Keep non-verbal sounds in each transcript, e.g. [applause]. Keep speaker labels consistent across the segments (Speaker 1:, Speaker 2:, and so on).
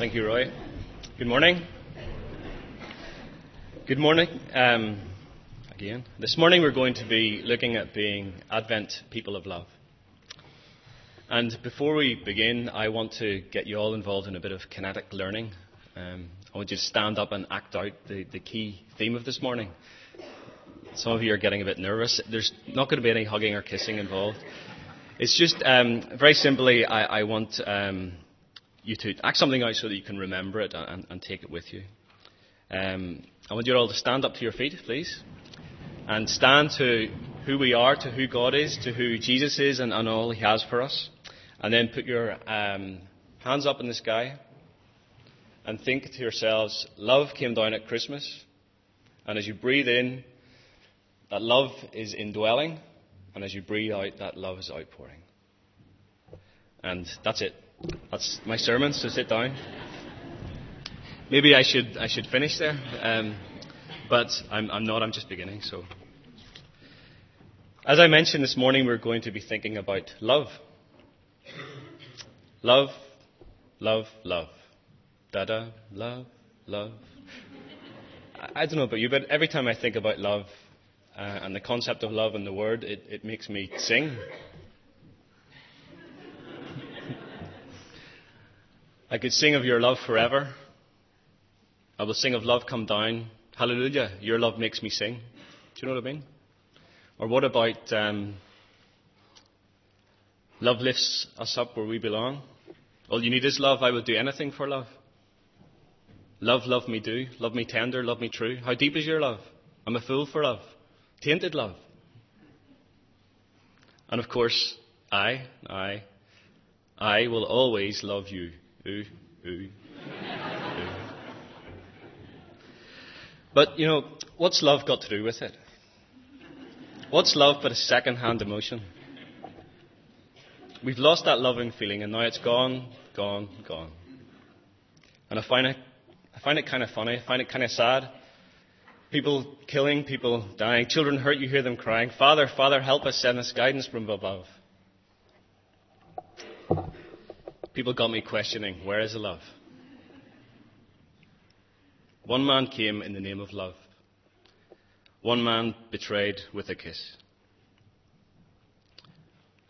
Speaker 1: Thank you, Roy. Good morning. Good morning. Um, again, this morning we're going to be looking at being Advent people of love. And before we begin, I want to get you all involved in a bit of kinetic learning. Um, I want you to stand up and act out the, the key theme of this morning. Some of you are getting a bit nervous. There's not going to be any hugging or kissing involved. It's just um, very simply, I, I want um, you to act something out so that you can remember it and, and take it with you. Um, I want you all to stand up to your feet, please, and stand to who we are, to who God is, to who Jesus is, and, and all He has for us. And then put your um, hands up in the sky and think to yourselves, love came down at Christmas. And as you breathe in, that love is indwelling. And as you breathe out, that love is outpouring. And that's it. That's my sermon, so sit down. Maybe I should, I should finish there. Um, but I'm, I'm not, I'm just beginning. So, As I mentioned this morning, we're going to be thinking about love. Love, love, love. Da da, love, love. I, don't know about you, but every time I think about love uh, and the concept of love and the word, it, it makes me sing. I could sing of your love forever. I will sing of love come down. Hallelujah, your love makes me sing. Do you know what I mean? Or what about um, love lifts us up where we belong? All you need is love. I will do anything for love. Love, love me do. Love me tender, love me true. How deep is your love? I'm a fool for love. Tainted love. And of course, I, I, I will always love you. Ooh, ooh. But, you know, what's love got to do with it? What's love but a second hand emotion? We've lost that loving feeling and now it's gone, gone, gone. And I find it, I find it kind of funny. I find it kind of sad. People killing, people dying, children hurt, you hear them crying, Father, Father, help us, send us guidance from above. People got me questioning, where is the love? One man came in the name of love. One man betrayed with a kiss.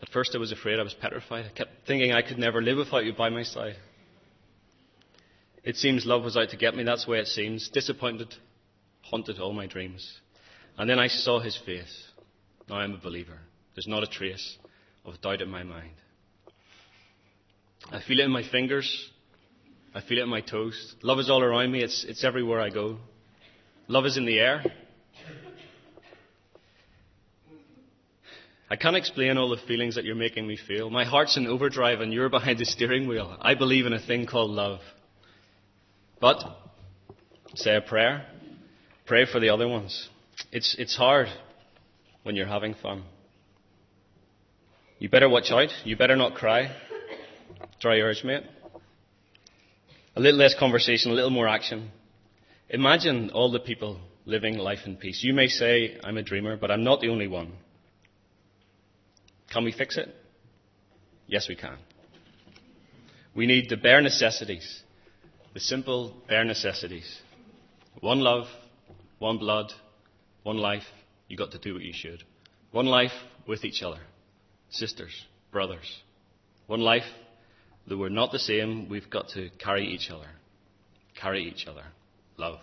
Speaker 1: At first I was afraid, I was petrified. I kept thinking I could never live without you by my side. It seems love was out to get me, that's the way it seems. Disappointed, haunted all my dreams. And then I saw his face. Now I'm a believer. There's not a trace of doubt in my mind. I feel it in my fingers. I feel it in my toes. Love is all around me. It's, it's everywhere I go. Love is in the air. I can't explain all the feelings that you're making me feel. My heart's in overdrive and you're behind the steering wheel. I believe in a thing called love. But, say a prayer. Pray for the other ones. It's, it's hard when you're having fun. You better watch out. You better not cry. Dry urge, mate. A little less conversation, a little more action. Imagine all the people living life in peace. You may say, I'm a dreamer, but I'm not the only one. Can we fix it? Yes, we can. We need the bare necessities, the simple bare necessities. One love, one blood, one life. You got to do what you should. One life with each other, sisters, brothers. One life Though we're not the same, we've got to carry each other. Carry each other. Love.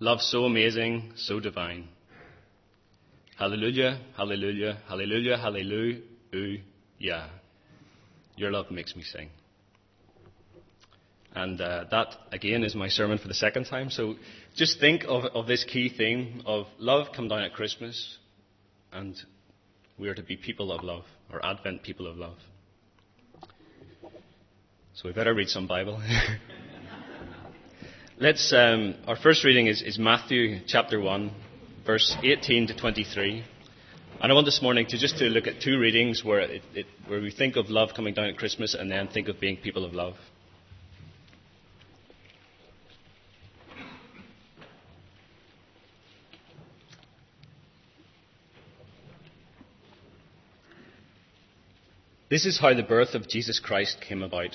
Speaker 1: Love so amazing, so divine. Hallelujah, hallelujah, hallelujah, hallelujah, yeah. Your love makes me sing. And uh, that, again, is my sermon for the second time. So just think of, of this key theme of love come down at Christmas, and we are to be people of love, or Advent people of love. So we better read some Bible. [laughs] Let's. Um, our first reading is, is Matthew chapter one, verse 18 to 23. And I want this morning to just to look at two readings where, it, it, where we think of love coming down at Christmas and then think of being people of love. This is how the birth of Jesus Christ came about.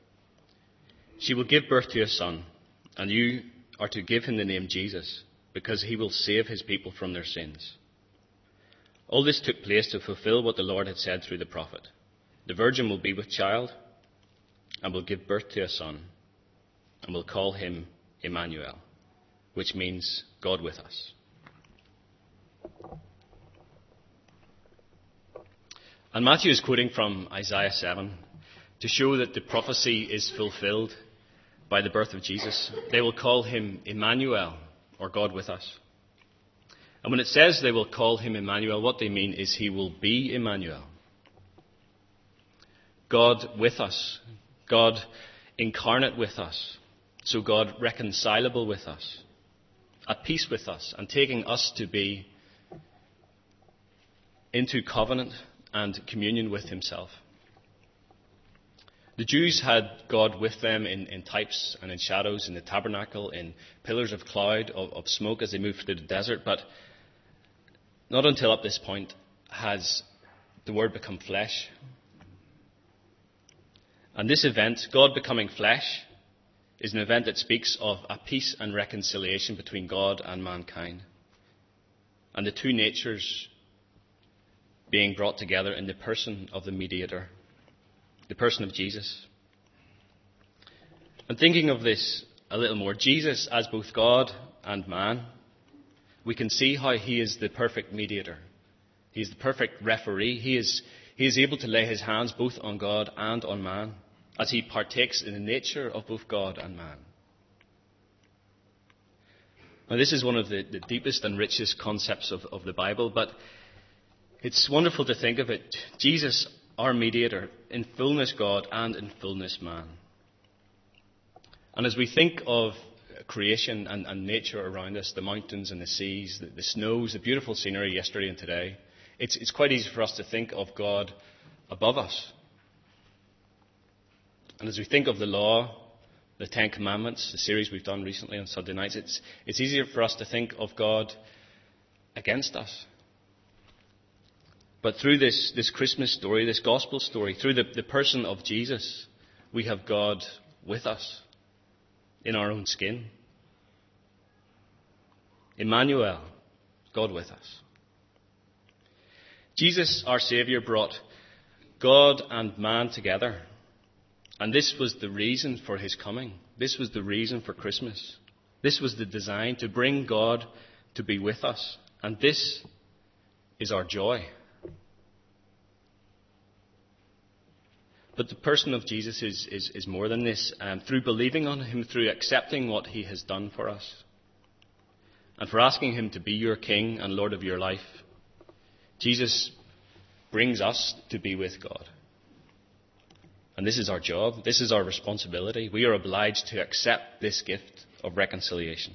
Speaker 1: She will give birth to a son, and you are to give him the name Jesus, because he will save his people from their sins. All this took place to fulfill what the Lord had said through the prophet. The virgin will be with child and will give birth to a son, and will call him Emmanuel, which means God with us. And Matthew is quoting from Isaiah 7 to show that the prophecy is fulfilled by the birth of Jesus. They will call him Emmanuel, or God with us. And when it says they will call him Emmanuel, what they mean is he will be Emmanuel. God with us. God incarnate with us. So God reconcilable with us. At peace with us and taking us to be into covenant and communion with himself. The Jews had God with them in, in, types and in shadows in the tabernacle, in pillars of cloud, of, of smoke as they moved through the desert, but not until up this point has the Word become flesh. And this event, God becoming flesh, is an event that speaks of a peace and reconciliation between God and mankind. And the two natures being brought together in the person of the mediator, the person of Jesus. And thinking of this a little more, Jesus as both God and man we can see how he is the perfect mediator. He is the perfect referee. He is, he is able to lay his hands both on God and on man as he partakes in the nature of both God and man. Now, this is one of the, the deepest and richest concepts of, of the Bible, but it's wonderful to think of it. Jesus, our mediator, in fullness God and in fullness man. And as we think of creation and, and, nature around us, the mountains and the seas, the, the snows, the beautiful scenery yesterday and today, it's, it's quite easy for us to think of God above us. And as we think of the law, the Ten Commandments, the series we've done recently on Sunday nights, it's, it's easier for us to think of God against us. But through this, this Christmas story, this gospel story, through the, the person of Jesus, we have God with us in our own skin. Emmanuel, God with us. Jesus, our Saviour, brought God and man together. And this was the reason for his coming. This was the reason for Christmas. This was the design to bring God to be with us. And this is our joy. But the person of Jesus is, is, is more than this. Um, through believing on him, through accepting what he has done for us, and for asking him to be your king and Lord of your life, Jesus brings us to be with God. And this is our job. This is our responsibility. We are obliged to accept this gift of reconciliation.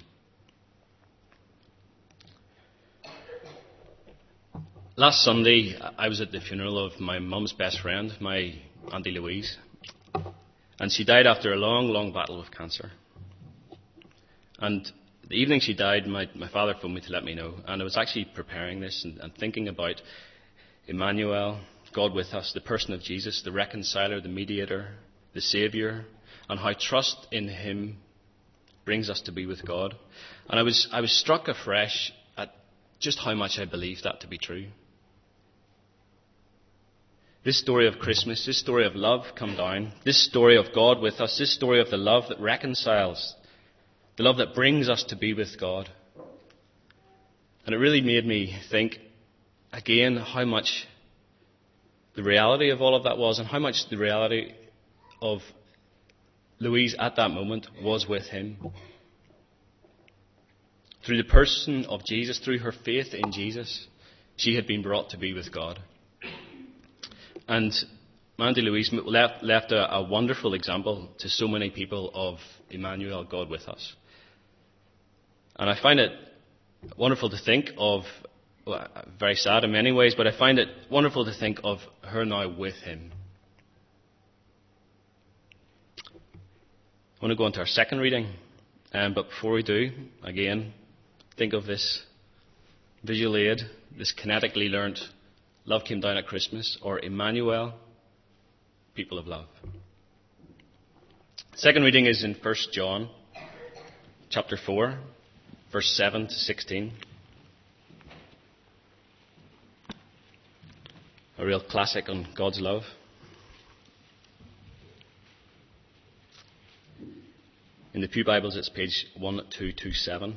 Speaker 1: Last Sunday, I was at the funeral of my mum's best friend, my Auntie Louise. And she died after a long, long battle with cancer. And the evening she died, my, my father phoned me to let me know. And I was actually preparing this and, and thinking about Emmanuel, God with us, the person of Jesus, the reconciler, the mediator, the Saviour, and how trust in Him brings us to be with God. And I was, I was struck afresh at just how much I believe that to be true. This story of Christmas, this story of love come down, this story of God with us, this story of the love that reconciles, the love that brings us to be with God. And it really made me think again how much the reality of all of that was and how much the reality of Louise at that moment was with him. Through the person of Jesus, through her faith in Jesus, she had been brought to be with God. And Auntie Louise left, left a, a wonderful example to so many people of Emmanuel, God with us. And I find it wonderful to think of, well, very sad in many ways, but I find it wonderful to think of her now with him. I want to go on to our second reading, um, but before we do, again, think of this visual aid, this kinetically learnt Love Came Down at Christmas, or Emmanuel, People of Love. Second reading is in 1 John chapter 4, verse 7 to 16. A real classic on God's love. In the Pew Bibles, it's page 1227.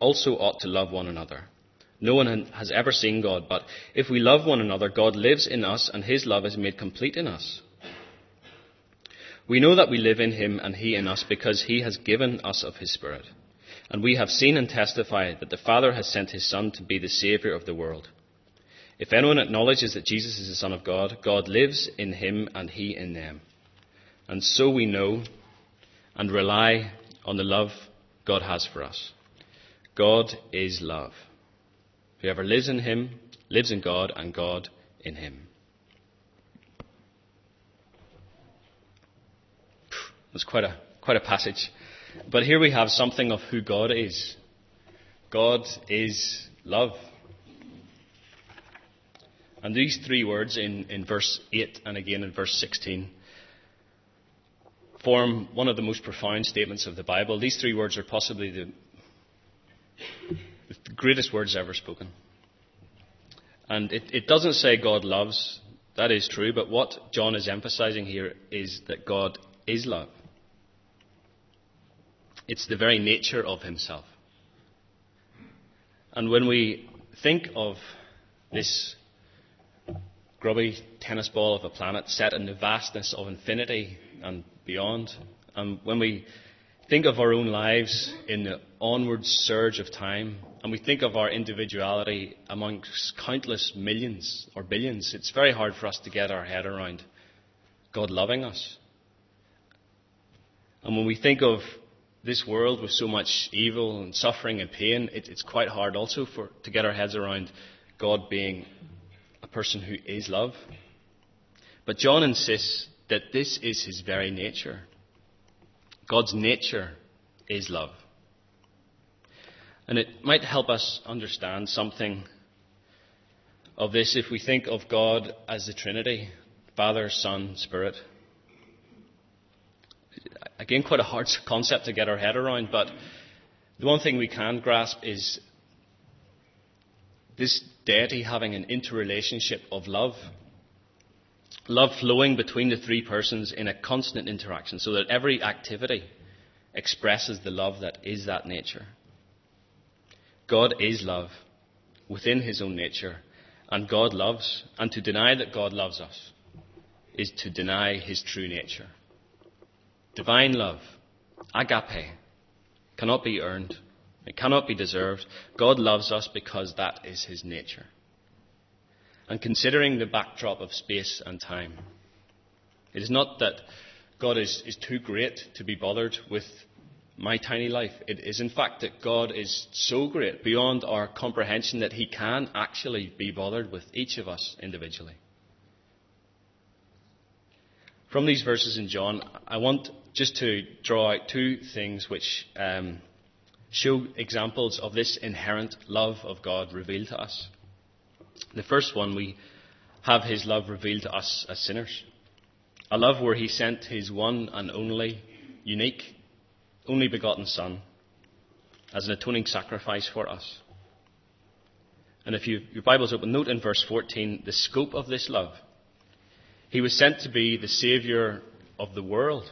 Speaker 1: also ought to love one another. No one has ever seen God, but if we love one another, God lives in us and his love is made complete in us. We know that we live in him and he in us because he has given us of his Spirit. And we have seen and testified that the Father has sent his Son to be the Saviour of the world. If anyone acknowledges that Jesus is the Son of God, God lives in him and he in them. And so we know and rely on the love God has for us. God is love. Whoever lives in him lives in God and God in him. That's quite a, quite a passage. But here we have something of who God is. God is love. And these three words in, in verse 8 and again in verse 16 form one of the most profound statements of the Bible. These three words are possibly the, the greatest words ever spoken. And it, it doesn't say God loves, that is true, but what John is emphasizing here is that God is love. It's the very nature of himself. And when we think of this grubby tennis ball of a planet set in the vastness of infinity and beyond. And when we think of our own lives in the onward surge of time, and we think of our individuality amongst countless millions or billions, it's very hard for us to get our head around God loving us. And when we think of this world with so much evil and suffering and pain, it, it's quite hard also for, to get our heads around God being a person who is love. But John insists that this is his very nature. God's nature is love. And it might help us understand something of this if we think of God as the Trinity Father, Son, Spirit. Again, quite a hard [laughs] concept to get our head around, but the one thing we can grasp is this deity having an interrelationship of love. Love flowing between the three persons in a constant interaction so that every activity expresses the love that is that nature. God is love within his own nature, and God loves, and to deny that God loves us is to deny his true nature. Divine love, agape, cannot be earned it cannot be deserved. God loves us because that is his nature. And considering the backdrop of space and time, it is not that God is, is too great to be bothered with my tiny life. It is, in fact, that God is so great beyond our comprehension that He can actually be bothered with each of us individually. From these verses in John, I want just to draw out two things which um, show examples of this inherent love of God revealed to us. The first one, we have his love revealed to us as sinners. A love where he sent his one and only, unique, only begotten Son as an atoning sacrifice for us. And if you, your Bible's open, note in verse 14 the scope of this love. He was sent to be the Saviour of the world,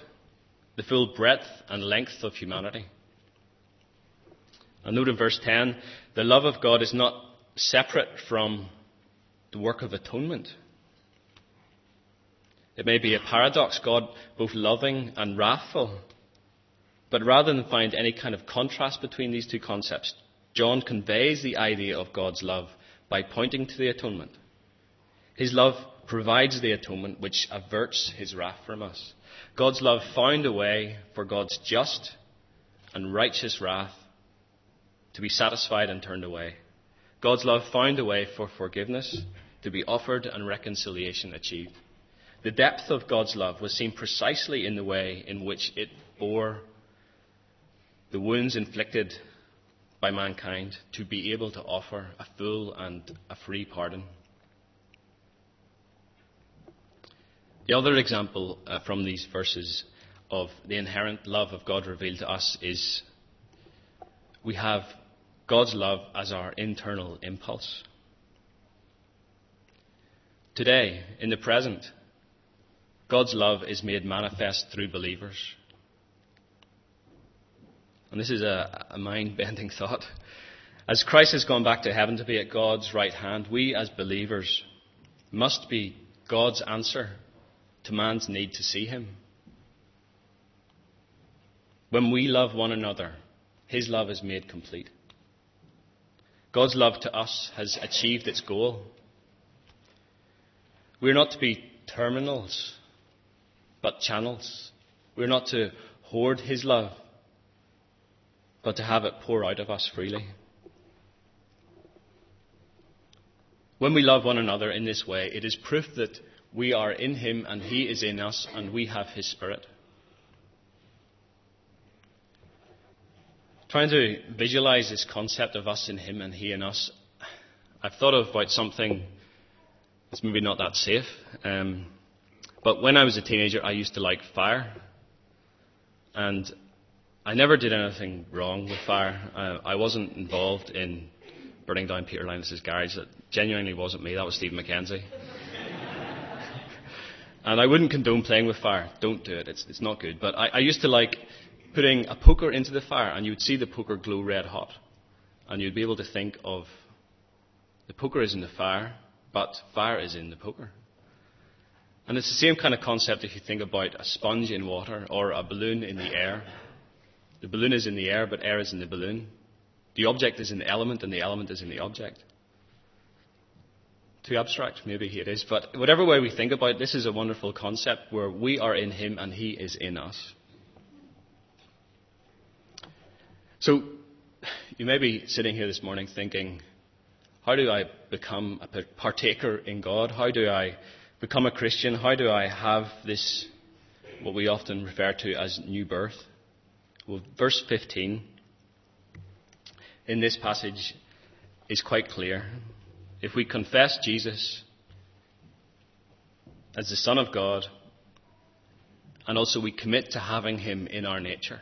Speaker 1: the full breadth and length of humanity. And note in verse 10 the love of God is not separate from the work of atonement. It may be a paradox, God both loving and wrathful. But rather than find any kind of contrast between these two concepts, John conveys the idea of God's love by pointing to the atonement. His love provides the atonement which averts his wrath from us. God's love found a way for God's just and righteous wrath to be satisfied and turned away. God's love found a way for forgiveness to be offered and reconciliation achieved. The depth of God's love was seen precisely in the way in which it bore the wounds inflicted by mankind to be able to offer a full and a free pardon. The other example uh, from these verses of the inherent love of God revealed to us is we have God's love as our internal impulse. Today, in the present, God's love is made manifest through believers. And this is a, a mind bending [laughs] thought. As Christ has gone back to heaven to be at God's right hand, we as believers must be God's answer to man's need to see him. When we love one another, his love is made complete. God's love to us has achieved its goal. We're not to be terminals, but channels. We're not to hoard his love, but to have it pour out of us freely. When we love one another in this way, it is proof that we are in him and he is in us and we have his spirit. Trying to visualize this concept of us in him and he in us, I've thought about something that's maybe not that safe. Um, but when I was a teenager, I used to like fire. And I never did anything wrong with fire. Uh, I wasn't involved in burning down Peter Linus's garage. That genuinely wasn't me. That was Stephen McKenzie. [laughs] and I wouldn't condone playing with fire. Don't do it. It's, it's not good. But I, I used to like putting a poker into the fire, and you would see the poker glow red hot. And you'd be able to think of the poker is in the fire, but fire is in the poker. And it's the same kind of concept if you think about a sponge in water or a balloon in the air. The balloon is in the air, but air is in the balloon. The object is in the element, and the element is in the object. Too abstract, maybe it is, but whatever way we think about it, this is a wonderful concept where we are in Him and He is in us. So, you may be sitting here this morning thinking, how do I become a partaker in God? How do I become a Christian? How do I have this, what we often refer to as new birth? Well, verse 15 in this passage is quite clear. If we confess Jesus as the Son of God, and also we commit to having Him in our nature.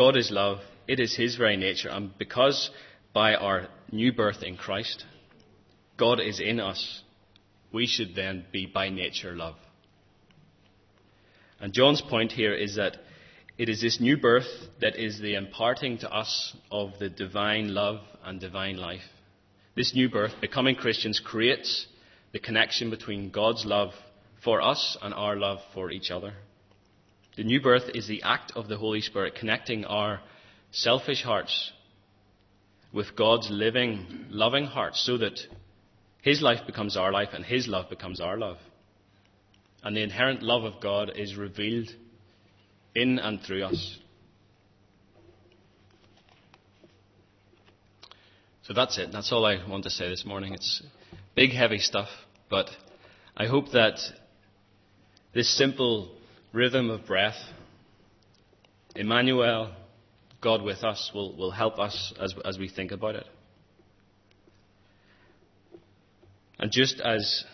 Speaker 1: God is love, it is His very nature, and because by our new birth in Christ, God is in us, we should then be by nature love. And John's point here is that it is this new birth that is the imparting to us of the divine love and divine life. This new birth, becoming Christians, creates the connection between God's love for us and our love for each other. The new birth is the act of the Holy Spirit connecting our selfish hearts with God's living, loving heart so that His life becomes our life and His love becomes our love. And the inherent love of God is revealed in and through us. So that's it. That's all I want to say this morning. It's big, heavy stuff, but I hope that this simple rhythm of breath, Emmanuel, God with us, will, will help us as, as we think about it. And just as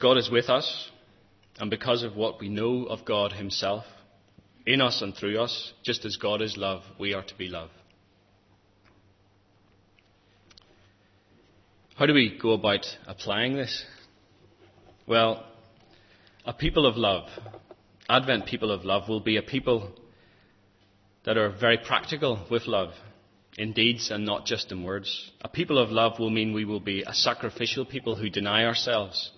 Speaker 1: God is with us, and because of what we know of God Himself, in us and through us, just as God is love, we are to be love. How do we go about applying this? Well, a people of love, Advent people of love, will be a people that are very practical with love in deeds and not just in words. A people of love will mean we will be a sacrificial people who deny ourselves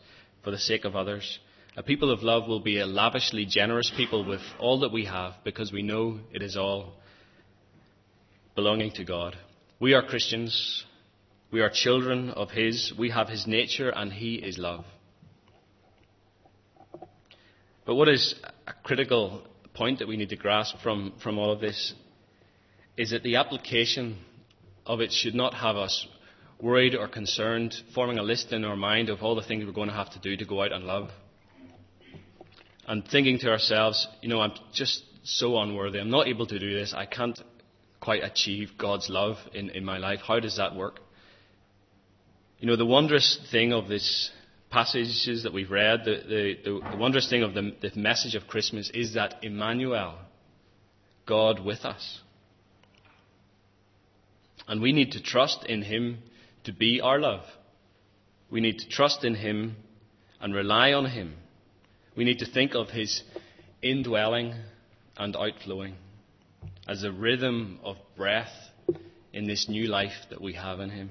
Speaker 1: for the sake of others. A people of love will be a lavishly generous people with all that we have because we know it is all belonging to God. We are Christians. We are children of His. We have His nature and He is love. But what is a critical point that we need to grasp from, from all of this is that the application of it should not have us worried or concerned, forming a list in our mind of all the things we're going to have to do to go out and love. And thinking to ourselves, you know, I'm just so unworthy. I'm not able to do this. I can't quite achieve God's love in, in my life. How does that work? You know, the wondrous thing of this passages that we've read, the, the, the, wondrous thing of the, the message of Christmas is that Emmanuel, God with us. And we need to trust in Him to be our love. We need to trust in Him and rely on Him. We need to think of His indwelling and outflowing as a rhythm of breath in this new life that we have in Him.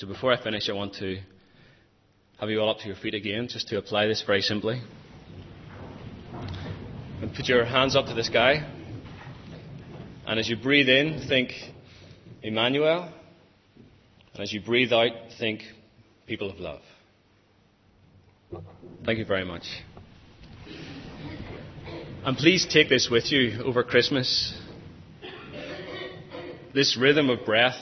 Speaker 1: So before I finish, I want to have you all up to your feet again, just to apply this very simply. And put your hands up to the sky. And as you breathe in, think Emmanuel. And as you breathe out, think people of love. Thank you very much. And please take this with you over Christmas. This rhythm of breath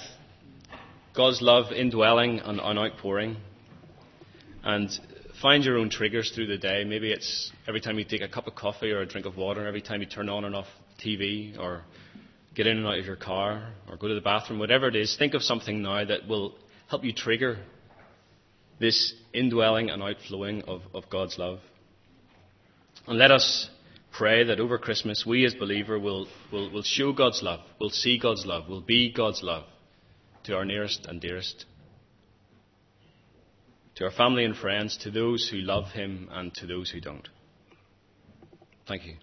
Speaker 1: God's love indwelling and, outpouring. And find your own triggers through the day. Maybe it's every time you take a cup of coffee or a drink of water, every time you turn on and off TV, or get in and out of your car, or go to the bathroom, whatever it is. Think of something now that will help you trigger this indwelling and outflowing of, of God's love. And let us pray that over Christmas we as believers will, will, will show God's love, will see God's love, will be God's love to our nearest and dearest, to our family and friends, to those who love Him and to those who don't. Thank you.